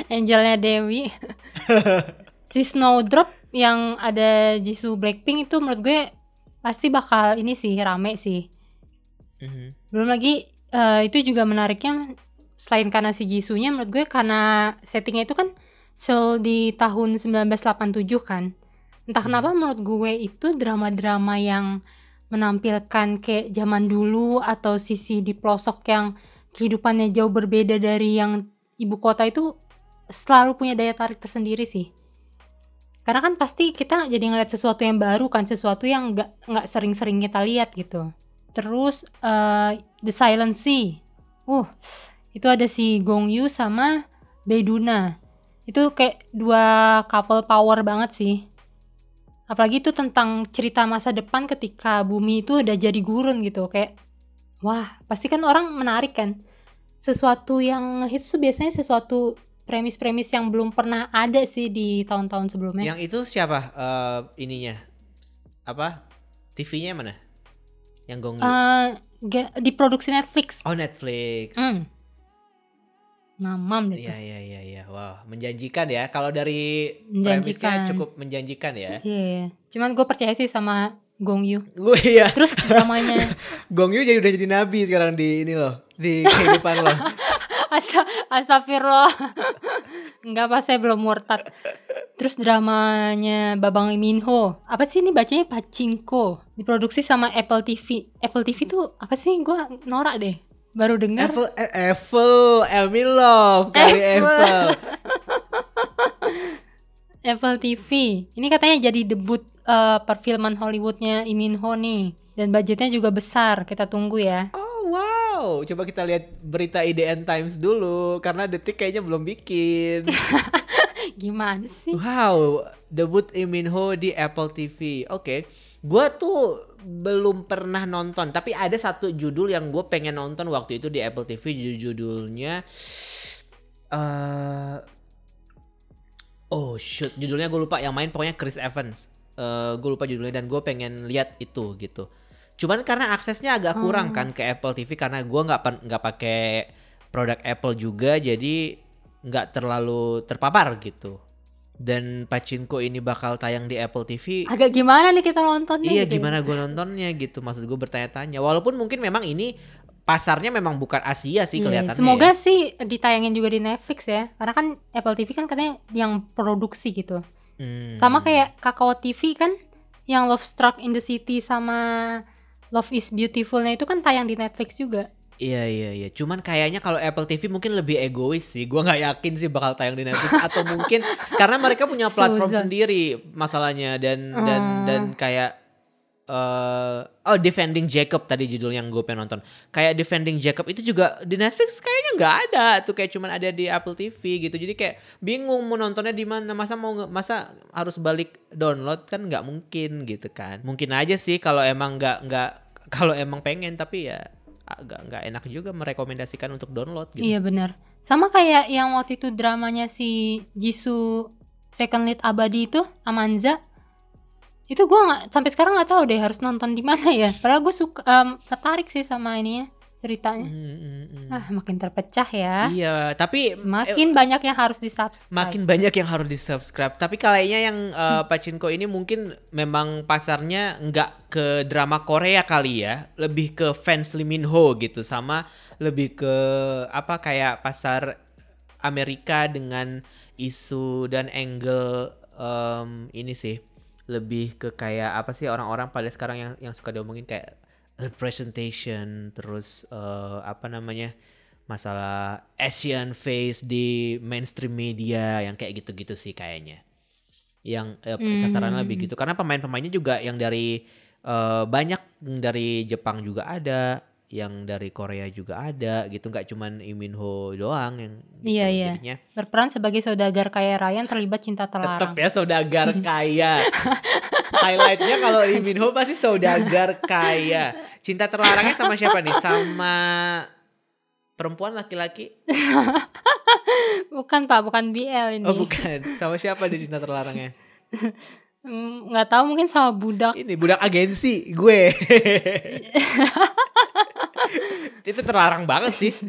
Angelnya Dewi. si Snowdrop yang ada Jisoo Blackpink itu menurut gue pasti bakal ini sih rame sih. Mhm. Belum lagi eh, itu juga menariknya selain karena si Jisoo-nya menurut gue karena settingnya itu kan Seoul di tahun 1987 kan. Entah Hmm. kenapa menurut gue itu drama-drama yang menampilkan kayak zaman dulu atau sisi di pelosok yang kehidupannya jauh berbeda dari yang ibu kota itu selalu punya daya tarik tersendiri sih. Karena kan pasti kita jadi ngeliat sesuatu yang baru kan, sesuatu yang nggak nggak sering-sering kita lihat gitu. Terus eh, The Silent Sea, uh itu ada si Gong Yoo sama Beduna. Itu kayak dua couple power banget sih. Apalagi itu tentang cerita masa depan ketika bumi itu udah jadi gurun gitu. Kayak wah pasti kan orang menarik kan. Sesuatu yang hits tuh biasanya sesuatu premis-premis yang belum pernah ada sih di tahun-tahun sebelumnya. Yang itu siapa eh, ininya? Apa? TV-nya mana? Yang Gong Yoo? Eh, ga- diproduksi Netflix. oh Netflix. Hmm. Mamam deh. Iya iya iya iya. Wow, menjanjikan ya. Kalau dari Menjanjikan. premisnya cukup menjanjikan ya. Iya. Cuman gue percaya sih sama Gong Yoo. Gue ya, Terus dramanya Gong Yoo jadi udah jadi nabi sekarang di ini loh, di kehidupan lo. Asa Astagfirullah. Enggak pas saya belum murtad. Terus dramanya Babang Lee Min Ho. Apa sih ini bacanya Pachinko. Diproduksi sama Apple TV. Apple TV tuh apa sih? Gua norak deh. Baru dengar. Apple, eh, Apple, Elmi Love kali Apple. Apple. Apple TV. Ini katanya jadi debut eh, perfilman Hollywoodnya Lee Min Ho nih. Dan budgetnya juga besar. Kita tunggu ya. Oh wow, coba kita lihat berita IDN Times dulu karena Detik kayaknya belum bikin. Gimana sih? Wow, debut Lee Min Ho di Apple TV. Oke, gua tuh belum pernah nonton, tapi ada satu judul yang gue pengen nonton waktu itu di Apple TV. Ju- Judulnya, eh oh shoot, judulnya gue lupa. Yang main pokoknya Chris Evans. Eh gue lupa judulnya dan gue pengen lihat itu gitu. Cuman karena aksesnya agak kurang kan ke Apple TV karena gue nggak nggak pakai produk Apple juga, jadi nggak terlalu terpapar gitu. Dan Pachinko ini bakal tayang di Apple TV. Agak gimana nih kita nontonnya? Iya gitu ya? gimana gue nontonnya gitu maksud gue bertanya-tanya walaupun mungkin memang ini pasarnya memang bukan Asia sih Iya, kelihatannya Semoga ya. sih ditayangin juga di Netflix ya. Karena kan Apple TV kan katanya yang produksi gitu. Hmm. Sama kayak Kakao TV kan yang Love Struck in the City sama Love is Beautiful-nya itu kan tayang di Netflix juga. Iya iya iya. Cuman kayaknya kalau Apple TV mungkin lebih egois sih. Gua nggak yakin sih bakal tayang di Netflix atau mungkin karena mereka punya platform Suzon. sendiri masalahnya dan dan Hmm. dan kayak eh oh Defending Jacob tadi judul yang gue pengen nonton. Kayak Defending Jacob itu juga di Netflix kayaknya nggak ada tuh kayak cuman ada di Apple TV gitu. Jadi kayak bingung mau nontonnya di mana. Masa mau masa harus balik download kan nggak mungkin gitu kan. Mungkin aja sih kalau emang nggak nggak kalau emang pengen tapi ya agak nggak enak juga merekomendasikan untuk download gitu. Iya benar. Sama kayak yang waktu itu dramanya si Jisoo Second Lead Abadi itu Amanza. Itu gua nggak sampai sekarang nggak tahu deh harus nonton di mana ya. Padahal gue suka em, tertarik sih sama ininya ceritanya. Hmm, hmm, hmm. Ah makin terpecah ya. Iya, tapi eh, Semakin banyak yang harus di subscribe. makin banyak yang harus di subscribe. Tapi kayaknya yang uh, Pachinko ini mungkin memang pasarnya nggak ke drama Korea kali ya, lebih ke fans Lee Min Ho gitu, sama lebih ke apa kayak pasar Amerika dengan isu dan angle em, ini sih lebih ke kayak apa sih orang-orang pada sekarang yang yang suka diomongin kayak representation terus eh, apa namanya masalah Asian face di mainstream media yang kayak gitu-gitu sih kayaknya. Yang eh, Hmm. sasarannya lebih gitu. Karena pemain-pemainnya juga yang dari eh, banyak dari Jepang juga ada yang dari Korea juga ada gitu nggak cuman Lee Min Ho doang yang gitu. Iya, iya. Jadinya Berperan sebagai saudagar kaya Ryan terlibat cinta tetap terlarang. ya saudagar kaya highlightnya kalau Lee Min Ho pasti saudagar kaya cinta terlarangnya sama siapa nih sama perempuan laki-laki Bukan pak, bukan BL ini. oh bukan sama siapa di cinta terlarangnya Hmm, Nggak tahu mungkin sama budak. ini budak agensi gue itu terlarang banget sih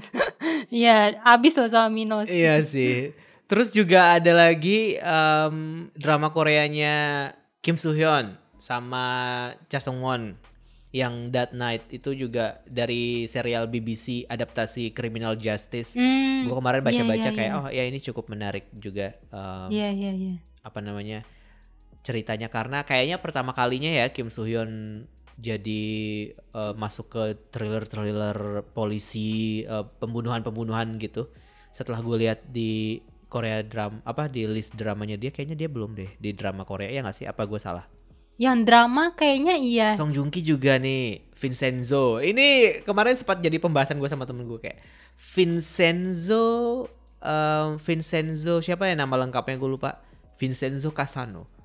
Iya, abis loh sama Minos. iya sih terus juga ada lagi em, drama Koreanya Kim Soo Hyun sama Cha Sung Won yang That Night itu juga dari serial BBC adaptasi Criminal Justice Hmm, gue kemarin baca-baca iya, iya, kayak iya. oh ya ini cukup menarik juga em, Iya, iya, iya. apa namanya ceritanya karena kayaknya pertama kalinya ya Kim Soo Hyun jadi eh, masuk ke thriller-thriller polisi eh, pembunuhan-pembunuhan gitu. Setelah gue lihat di Korea dram apa di list dramanya dia kayaknya dia belum deh di drama Korea ya nggak sih? Apa gue salah? Yang drama kayaknya iya. Song Joong Ki juga nih, Vincenzo. Ini kemarin sempat jadi pembahasan gue sama temen gue kayak Vincenzo, em, Vincenzo siapa ya nama lengkapnya gue lupa. Vincenzo Casano.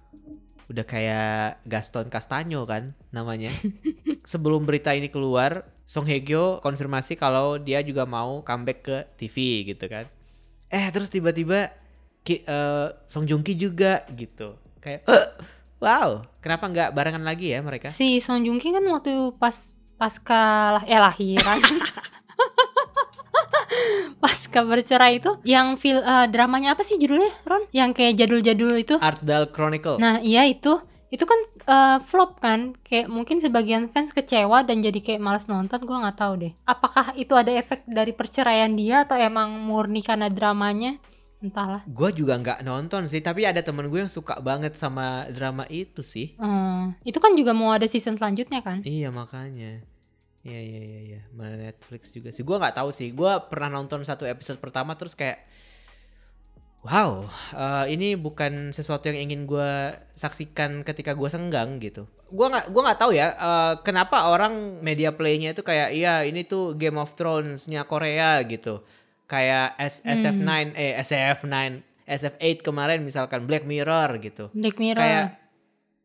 Udah kayak Gaston Castagno kan namanya. Sebelum berita ini keluar, Song Hye Kyo konfirmasi kalau dia juga mau comeback ke TV gitu kan. Eh terus tiba-tiba Ki, eh, Song Joong Ki juga gitu. Kayak wow, kenapa nggak barengan lagi ya mereka? Si Song Joong Ki kan waktu pas pasca lah eh lahiran. pasca bercerai itu yang fil eh, dramanya apa sih judulnya Ron? Yang kayak jadul-jadul itu. Art Dal Chronicle. Nah, iya itu. Itu kan eh, flop kan? Kayak mungkin sebagian fans kecewa dan jadi kayak malas nonton, gua nggak tahu deh. Apakah itu ada efek dari perceraian dia atau emang murni karena dramanya? Entahlah. Gue juga nggak nonton sih, tapi ada temen gue yang suka banget sama drama itu sih. Hmm, itu kan juga mau ada season selanjutnya kan? Iya makanya. Iya iya iya iya. Mana Netflix juga sih. Gue nggak tahu sih. Gue pernah nonton satu episode pertama terus kayak Wow, eh, ini bukan sesuatu yang ingin gue saksikan ketika gue senggang gitu. Gue nggak, gua nggak tahu ya eh, kenapa orang media playnya itu kayak iya ini tuh Game of Thrones-nya Korea gitu. Kayak S- SF9, eh SF9, SF8 kemarin misalkan Black Mirror gitu Black Mirror. kayak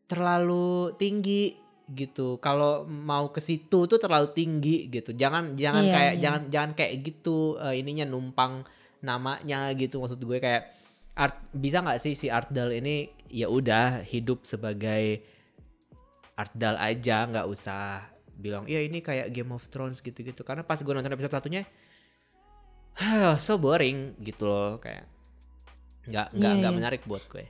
terlalu tinggi gitu. Kalau mau ke situ tuh terlalu tinggi gitu. Jangan jangan Iya, kayak iya. jangan jangan kayak gitu eh, ininya numpang namanya gitu maksud gue kayak art bisa nggak sih si Artdal ini ya udah hidup sebagai Artdal aja nggak usah bilang ya ini kayak Game of Thrones gitu-gitu karena pas gue nonton episode satunya so boring gitu loh kayak nggak nggak Iya, nggak iya. menarik buat gue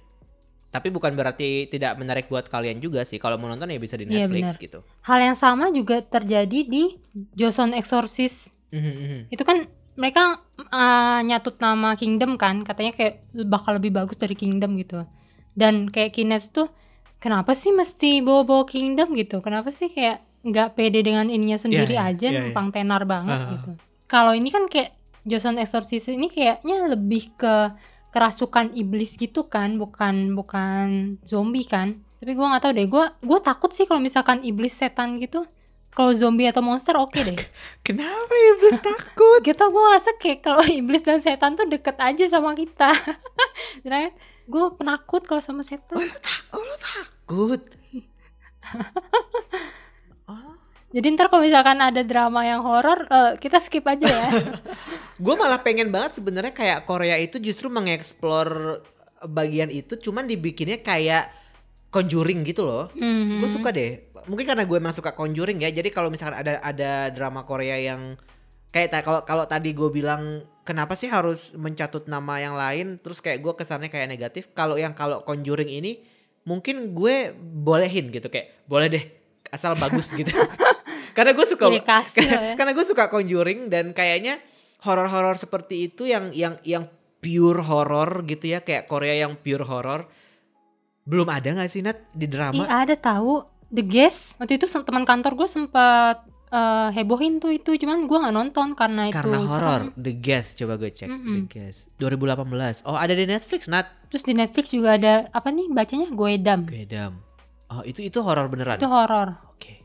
tapi bukan berarti tidak menarik buat kalian juga sih kalau mau nonton ya bisa di Iya, Netflix gitu Hal yang sama juga terjadi di Joseon Exorcist. Mhm, mhm. Itu kan mereka uh, nyatut nama Kingdom kan, katanya kayak bakal lebih bagus dari Kingdom gitu. Dan kayak Kines tuh kenapa sih mesti bawa-bawa Kingdom gitu? Kenapa sih kayak nggak pede dengan ininya sendiri Iya, iya, aja iya, iya. numpang tenar banget Ah. gitu kalau ini kan kayak Joseon Exorcist ini kayaknya lebih ke kerasukan iblis gitu kan bukan bukan zombie kan tapi gua nggak tahu deh gua gua takut sih kalau misalkan iblis setan gitu kalau zombie atau monster oke deh Kenapa iblis takut? gitu gue ngerasa kayak kalau iblis dan setan tuh deket aja sama kita right gue penakut kalau sama setan Oh lu takut? Oh. Jadi ntar kalau misalkan ada drama yang horor eh, kita skip aja ya Gue malah pengen banget sebenarnya kayak Korea itu justru mengeksplor bagian itu cuman dibikinnya kayak conjuring gitu loh. Mhm. Gue suka deh. Mungkin karena gue emang suka conjuring ya. Jadi kalau misalkan ada ada drama Korea yang kayak kalau kalau tadi gue bilang kenapa sih harus mencatut nama yang lain terus kayak gue kesannya kayak negatif. Kalau yang kalau conjuring ini mungkin gue bolehin gitu kayak boleh deh asal bagus gitu. karena gue suka karena, ya. karena gue suka conjuring dan kayaknya horor-horor seperti itu yang yang yang pure horor gitu ya. Kayak Korea yang pure horor belum ada nggak sih Nat? Di drama? Ada tahu. The Guest. Waktu itu teman kantor gue sempat eh, hebohin tuh itu. Cuman gue nggak nonton karena itu karena horor. The Guest coba gue cek. The Mm-mm. Guest 2018 oh ada di Netflix Nat? Terus di Netflix juga ada apa nih bacanya? Goedam. Gedam oh itu itu horor beneran? Itu horor oke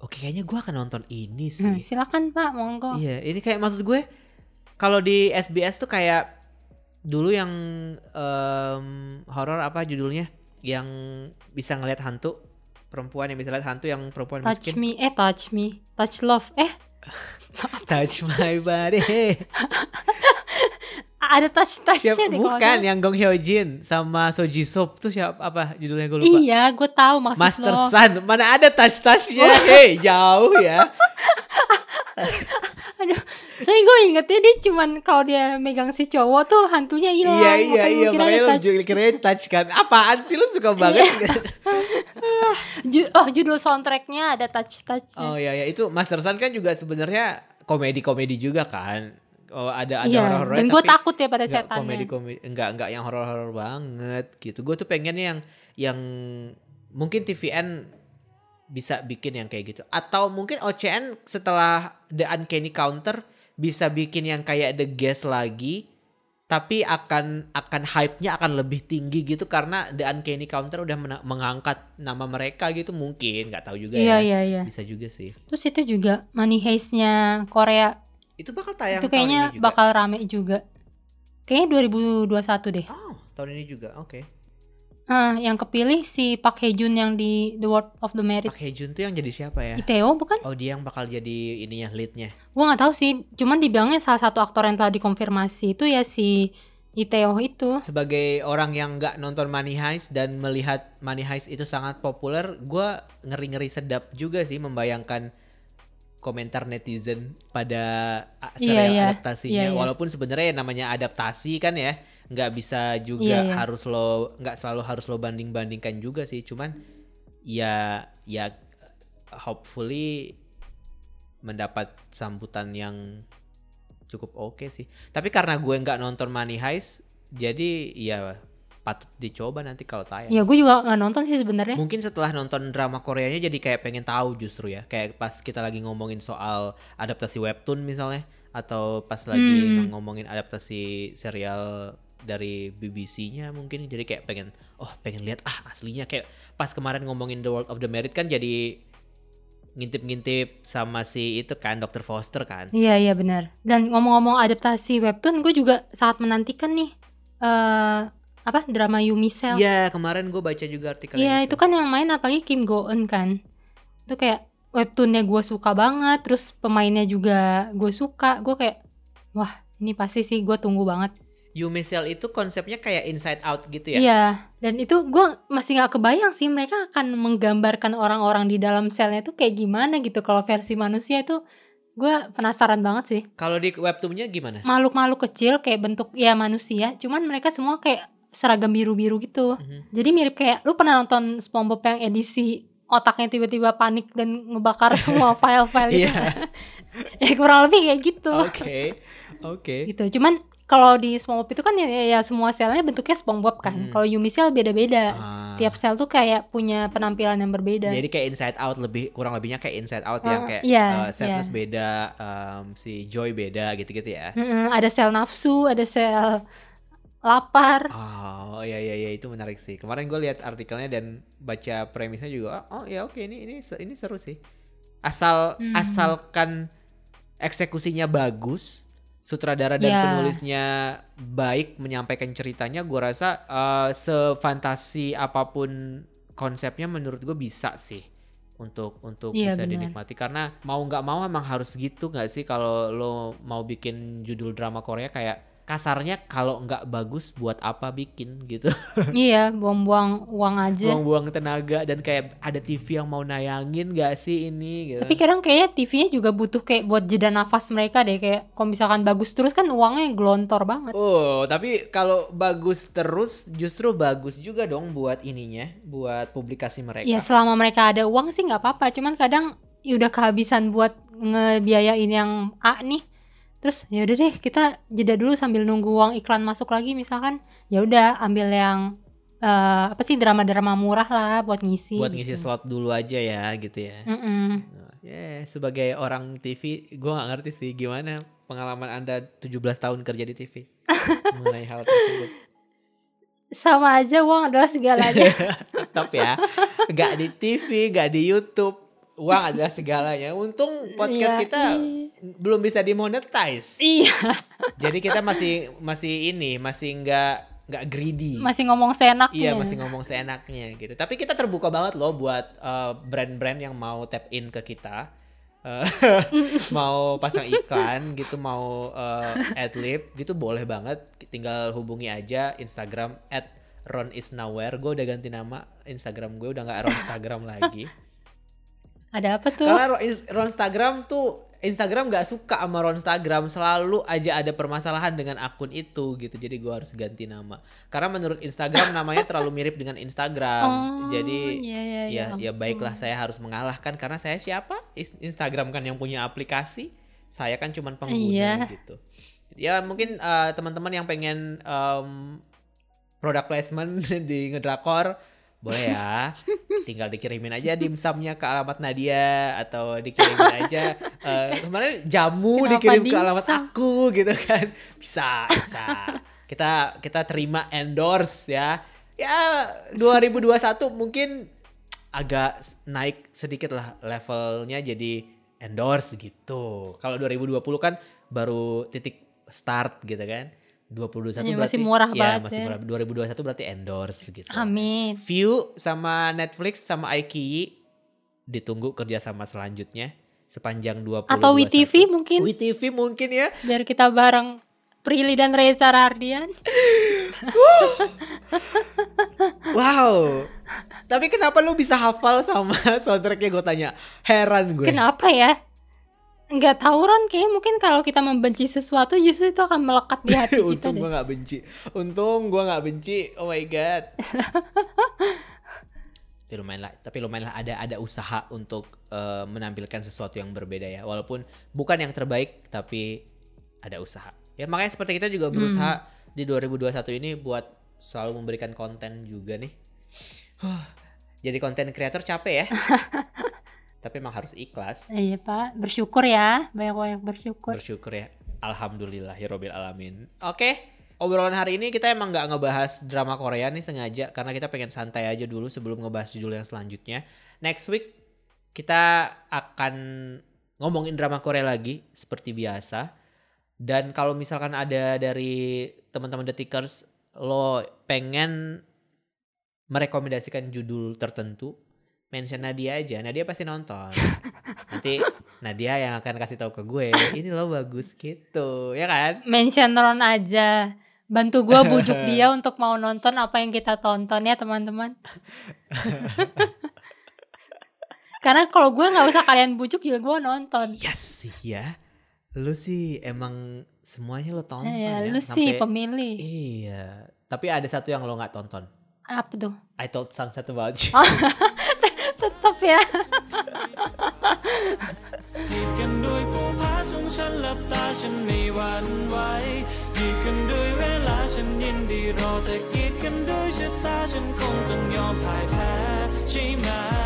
oke kayaknya gue akan nonton ini Hmm, sih silakan pak monggo Iya, ini kayak maksud gue kalau di SBS tuh kayak dulu yang em, horor apa judulnya? Yang bisa ngelihat hantu perempuan yang bisa lihat hantu yang perempuan touch miskin. me eh touch me touch love eh Touch my body. ada touch touchnya deh Bukan yang Gong Hyo Jin sama So Ji Sop tuh siapa apa judulnya gue lupa. Iya, gue tahu maksud Master lo. Sun, mana ada touch-touchnya? Hei, jauh ya. Aduh, saya gue ingetnya dia cuman kalau dia megang si cowok tuh hantunya hilang. Iya iya iya kira makanya lu kirain touch kan. Apaan sih lu suka banget? Ju- oh, judul soundtracknya ada touch touch. Oh iya ya itu Master Sun kan juga sebenarnya komedi-komedi juga kan. Oh ada ada iya, horor-horor dan gue takut ya pada enggak setannya. komedi-komedi enggak enggak yang horor-horor banget gitu. Gue tuh pengennya yang yang mungkin TVN bisa bikin yang kayak gitu. Atau mungkin OCN setelah The Uncanny Counter bisa bikin yang kayak The Guest lagi tapi akan akan hype-nya akan lebih tinggi gitu karena The Uncanny Counter udah mengangkat nama mereka gitu. Mungkin nggak tahu juga Iya ya. iya iya. bisa juga sih. Terus itu juga Money Heist-nya Korea. Itu bakal tayang itu tahun kayaknya ini juga. bakal rame juga. Kayaknya 2021 deh. oh tahun ini juga. Oke Ah, yang kepilih si Park Hae Jun yang di The World of the Merit. Pak Hejun tuh yang jadi siapa ya Iteo bukan? oh dia yang bakal jadi ininya leadnya Gua nggak tahu sih. Cuman dibilangnya salah satu aktor yang telah dikonfirmasi itu ya si Iteo itu. sebagai orang yang nggak nonton Money Heist dan melihat Money Heist itu sangat populer, gue ngeri-ngeri sedap juga sih membayangkan komentar netizen pada Iya, serial iya. adaptasinya. Iya, iya. Walaupun sebenarnya namanya adaptasi kan ya, nggak bisa juga Iya, iya. harus lo nggak selalu harus lo banding-bandingkan juga sih. Cuman ya ya hopefully mendapat sambutan yang cukup oke sih. Tapi karena gue nggak nonton Money Heist, jadi ya patut dicoba nanti kalau tayang. Ya gue juga nggak nonton sih sebenarnya. Mungkin setelah nonton drama Koreanya jadi kayak pengen tahu justru ya. Kayak pas kita lagi ngomongin soal adaptasi webtoon misalnya atau pas lagi Hmm. ngomongin adaptasi serial dari BBC-nya mungkin jadi kayak pengen oh pengen lihat ah aslinya kayak pas kemarin ngomongin The World of the Merit kan jadi ngintip-ngintip sama si itu kan Dr. Foster kan. Iya iya benar. Dan ngomong-ngomong adaptasi webtoon, gue juga sangat menantikan nih eh apa drama Yumi Cell. Iya, kemarin gue baca juga artikel Iya itu kan yang main apalagi Kim Go Eun kan. Itu kayak webtoonnya gue suka banget, terus pemainnya juga gue suka. Gue kayak wah ini pasti sih gue tunggu banget. Yumi Cell itu konsepnya kayak Inside Out gitu ya. Iya. Dan itu gue masih nggak kebayang sih mereka akan menggambarkan orang-orang di dalam selnya itu kayak gimana gitu. Kalau versi manusia itu gue penasaran banget sih. Kalau di webtoonnya gimana? Makhluk-makhluk kecil kayak bentuk ya manusia, cuman mereka semua kayak seragam biru-biru gitu. Mhm. Jadi mirip kayak lu pernah nonton SpongeBob yang edisi otaknya tiba-tiba panik dan ngebakar semua file-file gitu. Iya. ya kurang lebih kayak gitu. Oke. Oke. Gitu. Cuman kalau di SpongeBob itu kan ya, ya, ya semua selnya bentuknya SpongeBob kan. Hmm. Kalau Yumi Cell beda-beda. Ah. Tiap sel tuh kayak punya penampilan yang berbeda. Jadi kayak inside out lebih kurang lebihnya kayak inside out yang Ah, kayak iya, uh, sadness iya. beda, um, si Joy beda gitu-gitu ya. Mm-mm, ada sel nafsu, ada sel lapar. Oh iya iya iya itu menarik sih. Kemarin gue lihat artikelnya dan baca premisnya juga. Oh ya oke ini ini ini seru sih. Asal Hmm. asalkan eksekusinya bagus, sutradara dan Ya. penulisnya baik menyampaikan ceritanya, gue rasa eh, sefantasi apa pun konsepnya menurut gue bisa sih untuk untuk Iya, bisa benar. dinikmati karena mau nggak mau emang harus gitu nggak sih kalau lo mau bikin judul drama Korea kayak kasarnya kalau nggak bagus buat apa bikin gitu iya, buang-buang uang aja. buang-buang tenaga dan kayak ada TV yang mau nayangin nggak sih ini gitu Tapi kadang kayaknya TV-nya juga butuh kayak buat jeda nafas mereka deh. Kayak kalau misalkan bagus terus kan uangnya gelontor banget. Oh, tapi kalau bagus terus justru bagus juga dong buat ininya, buat publikasi mereka. Ya selama mereka ada uang sih nggak apa-apa. Cuman kadang ya udah kehabisan buat ngebiayain yang A nih. Terus ya udah deh kita jeda dulu sambil nunggu uang iklan masuk lagi misalkan. Ya udah ambil yang eh, apa sih drama-drama murah lah buat ngisi. buat ngisi gitu. slot dulu aja ya gitu ya. Mm-mm. Ya, sebagai orang TV, gua nggak ngerti sih gimana pengalaman Anda 17 tahun kerja di TV mengenai hal tersebut. Sama aja uang adalah segalanya. Tetap ya, nggak di TV, nggak di YouTube, uang adalah segalanya. Untung podcast Iya, kita i- belum bisa dimonetize. Iya, Jadi kita masih masih ini, masih nggak nggak greedy. masih ngomong seenaknya. Iya masih ngomong seenaknya gitu. Tapi kita terbuka banget loh buat uh, brand-brand yang mau tap in ke kita, Uh, mau pasang iklan gitu, mau uh, adlib gitu boleh banget. Tinggal hubungi aja Instagram at Ron is nowhere. Gue udah ganti nama Instagram gue udah nggak Ron Instagram lagi. Ada apa tuh? Karena Ron, Instagram tuh Instagram nggak suka sama Ron Instagram. Selalu aja ada permasalahan dengan akun itu gitu. Jadi gue harus ganti nama. Karena menurut Instagram namanya terlalu mirip dengan Instagram. Oh, jadi iya, iya, ya iya. ya baiklah saya harus mengalahkan. Karena saya siapa? Instagram kan yang punya aplikasi. Saya kan cuman pengguna Iya. gitu. Ya mungkin eh, teman-teman yang pengen em, product placement di ngedrakor boleh ya. Tinggal dikirimin aja dimsumnya ke alamat Nadia atau dikirimin aja eh, kemarin jamu Kenapa dikirim ke alamat dimsum? aku gitu kan. Bisa bisa. Kita kita terima endorse ya. Ya 2021 mungkin agak naik sedikit lah levelnya jadi endorse gitu. Kalau 2020 kan baru titik start gitu kan 2021 Ya, berarti masih murah ya, banget masih ya. murah 2021 berarti endorse gitu Amin. View sama Netflix sama iQIYI ditunggu kerjasama selanjutnya sepanjang 2021. Atau WeTV mungkin WeTV mungkin ya. biar kita bareng Prilly dan Reza Rardian. Wow. Tapi kenapa lu bisa hafal sama soundtracknya gue tanya. Heran gue. Kenapa ya? Nggak tahu Ron, kayaknya mungkin kalau kita membenci sesuatu justru itu akan melekat di hati kita Untung deh. gue gak benci. Untung gue gak benci. Oh my god. tapi lumayan lah. Tapi lumayan lah ada ada usaha untuk eh, menampilkan sesuatu yang berbeda ya. Walaupun bukan yang terbaik tapi ada usaha. Ya makanya seperti kita juga berusaha di 2021 ini buat selalu memberikan konten juga nih. Huh, Jadi konten kreator capek ya. tapi emang harus ikhlas. Iya Pak, bersyukur ya, banyak-banyak bersyukur. Bersyukur ya. Alhamdulillahirobbil alamin. Oke, obrolan hari ini kita emang nggak ngebahas drama Korea nih sengaja karena kita pengen santai aja dulu sebelum ngebahas judul yang selanjutnya. Next week kita akan ngomongin drama Korea lagi seperti biasa. Dan kalau misalkan ada dari teman-teman detikers lo pengen merekomendasikan judul tertentu, mention Nadia aja. Nadia pasti nonton. Nanti Nadia yang akan kasih tahu ke gue, ini lo bagus gitu, ya kan? Mention Ron aja. Bantu gua bujuk dia untuk mau nonton apa yang kita tonton ya teman-teman. Karena kalau gue nggak usah kalian bujuk juga gue nonton. Yes sih ya. Lu sih emang semuanya lo tonton ya, ya. lu sih sampai- pemilih. Iya. Tapi ada satu yang lo nggak tonton. Apa tuh? I thought sunset about you. Tetep ya. กีดกันด้วยผู้พาสูงฉันหลับตาฉันไม่หวั่นไหวกีดกันยินดีรอแต่กีดกันด้วยชะตาฉันคงต้องยอมพ่ายแพ้ใช่ไหม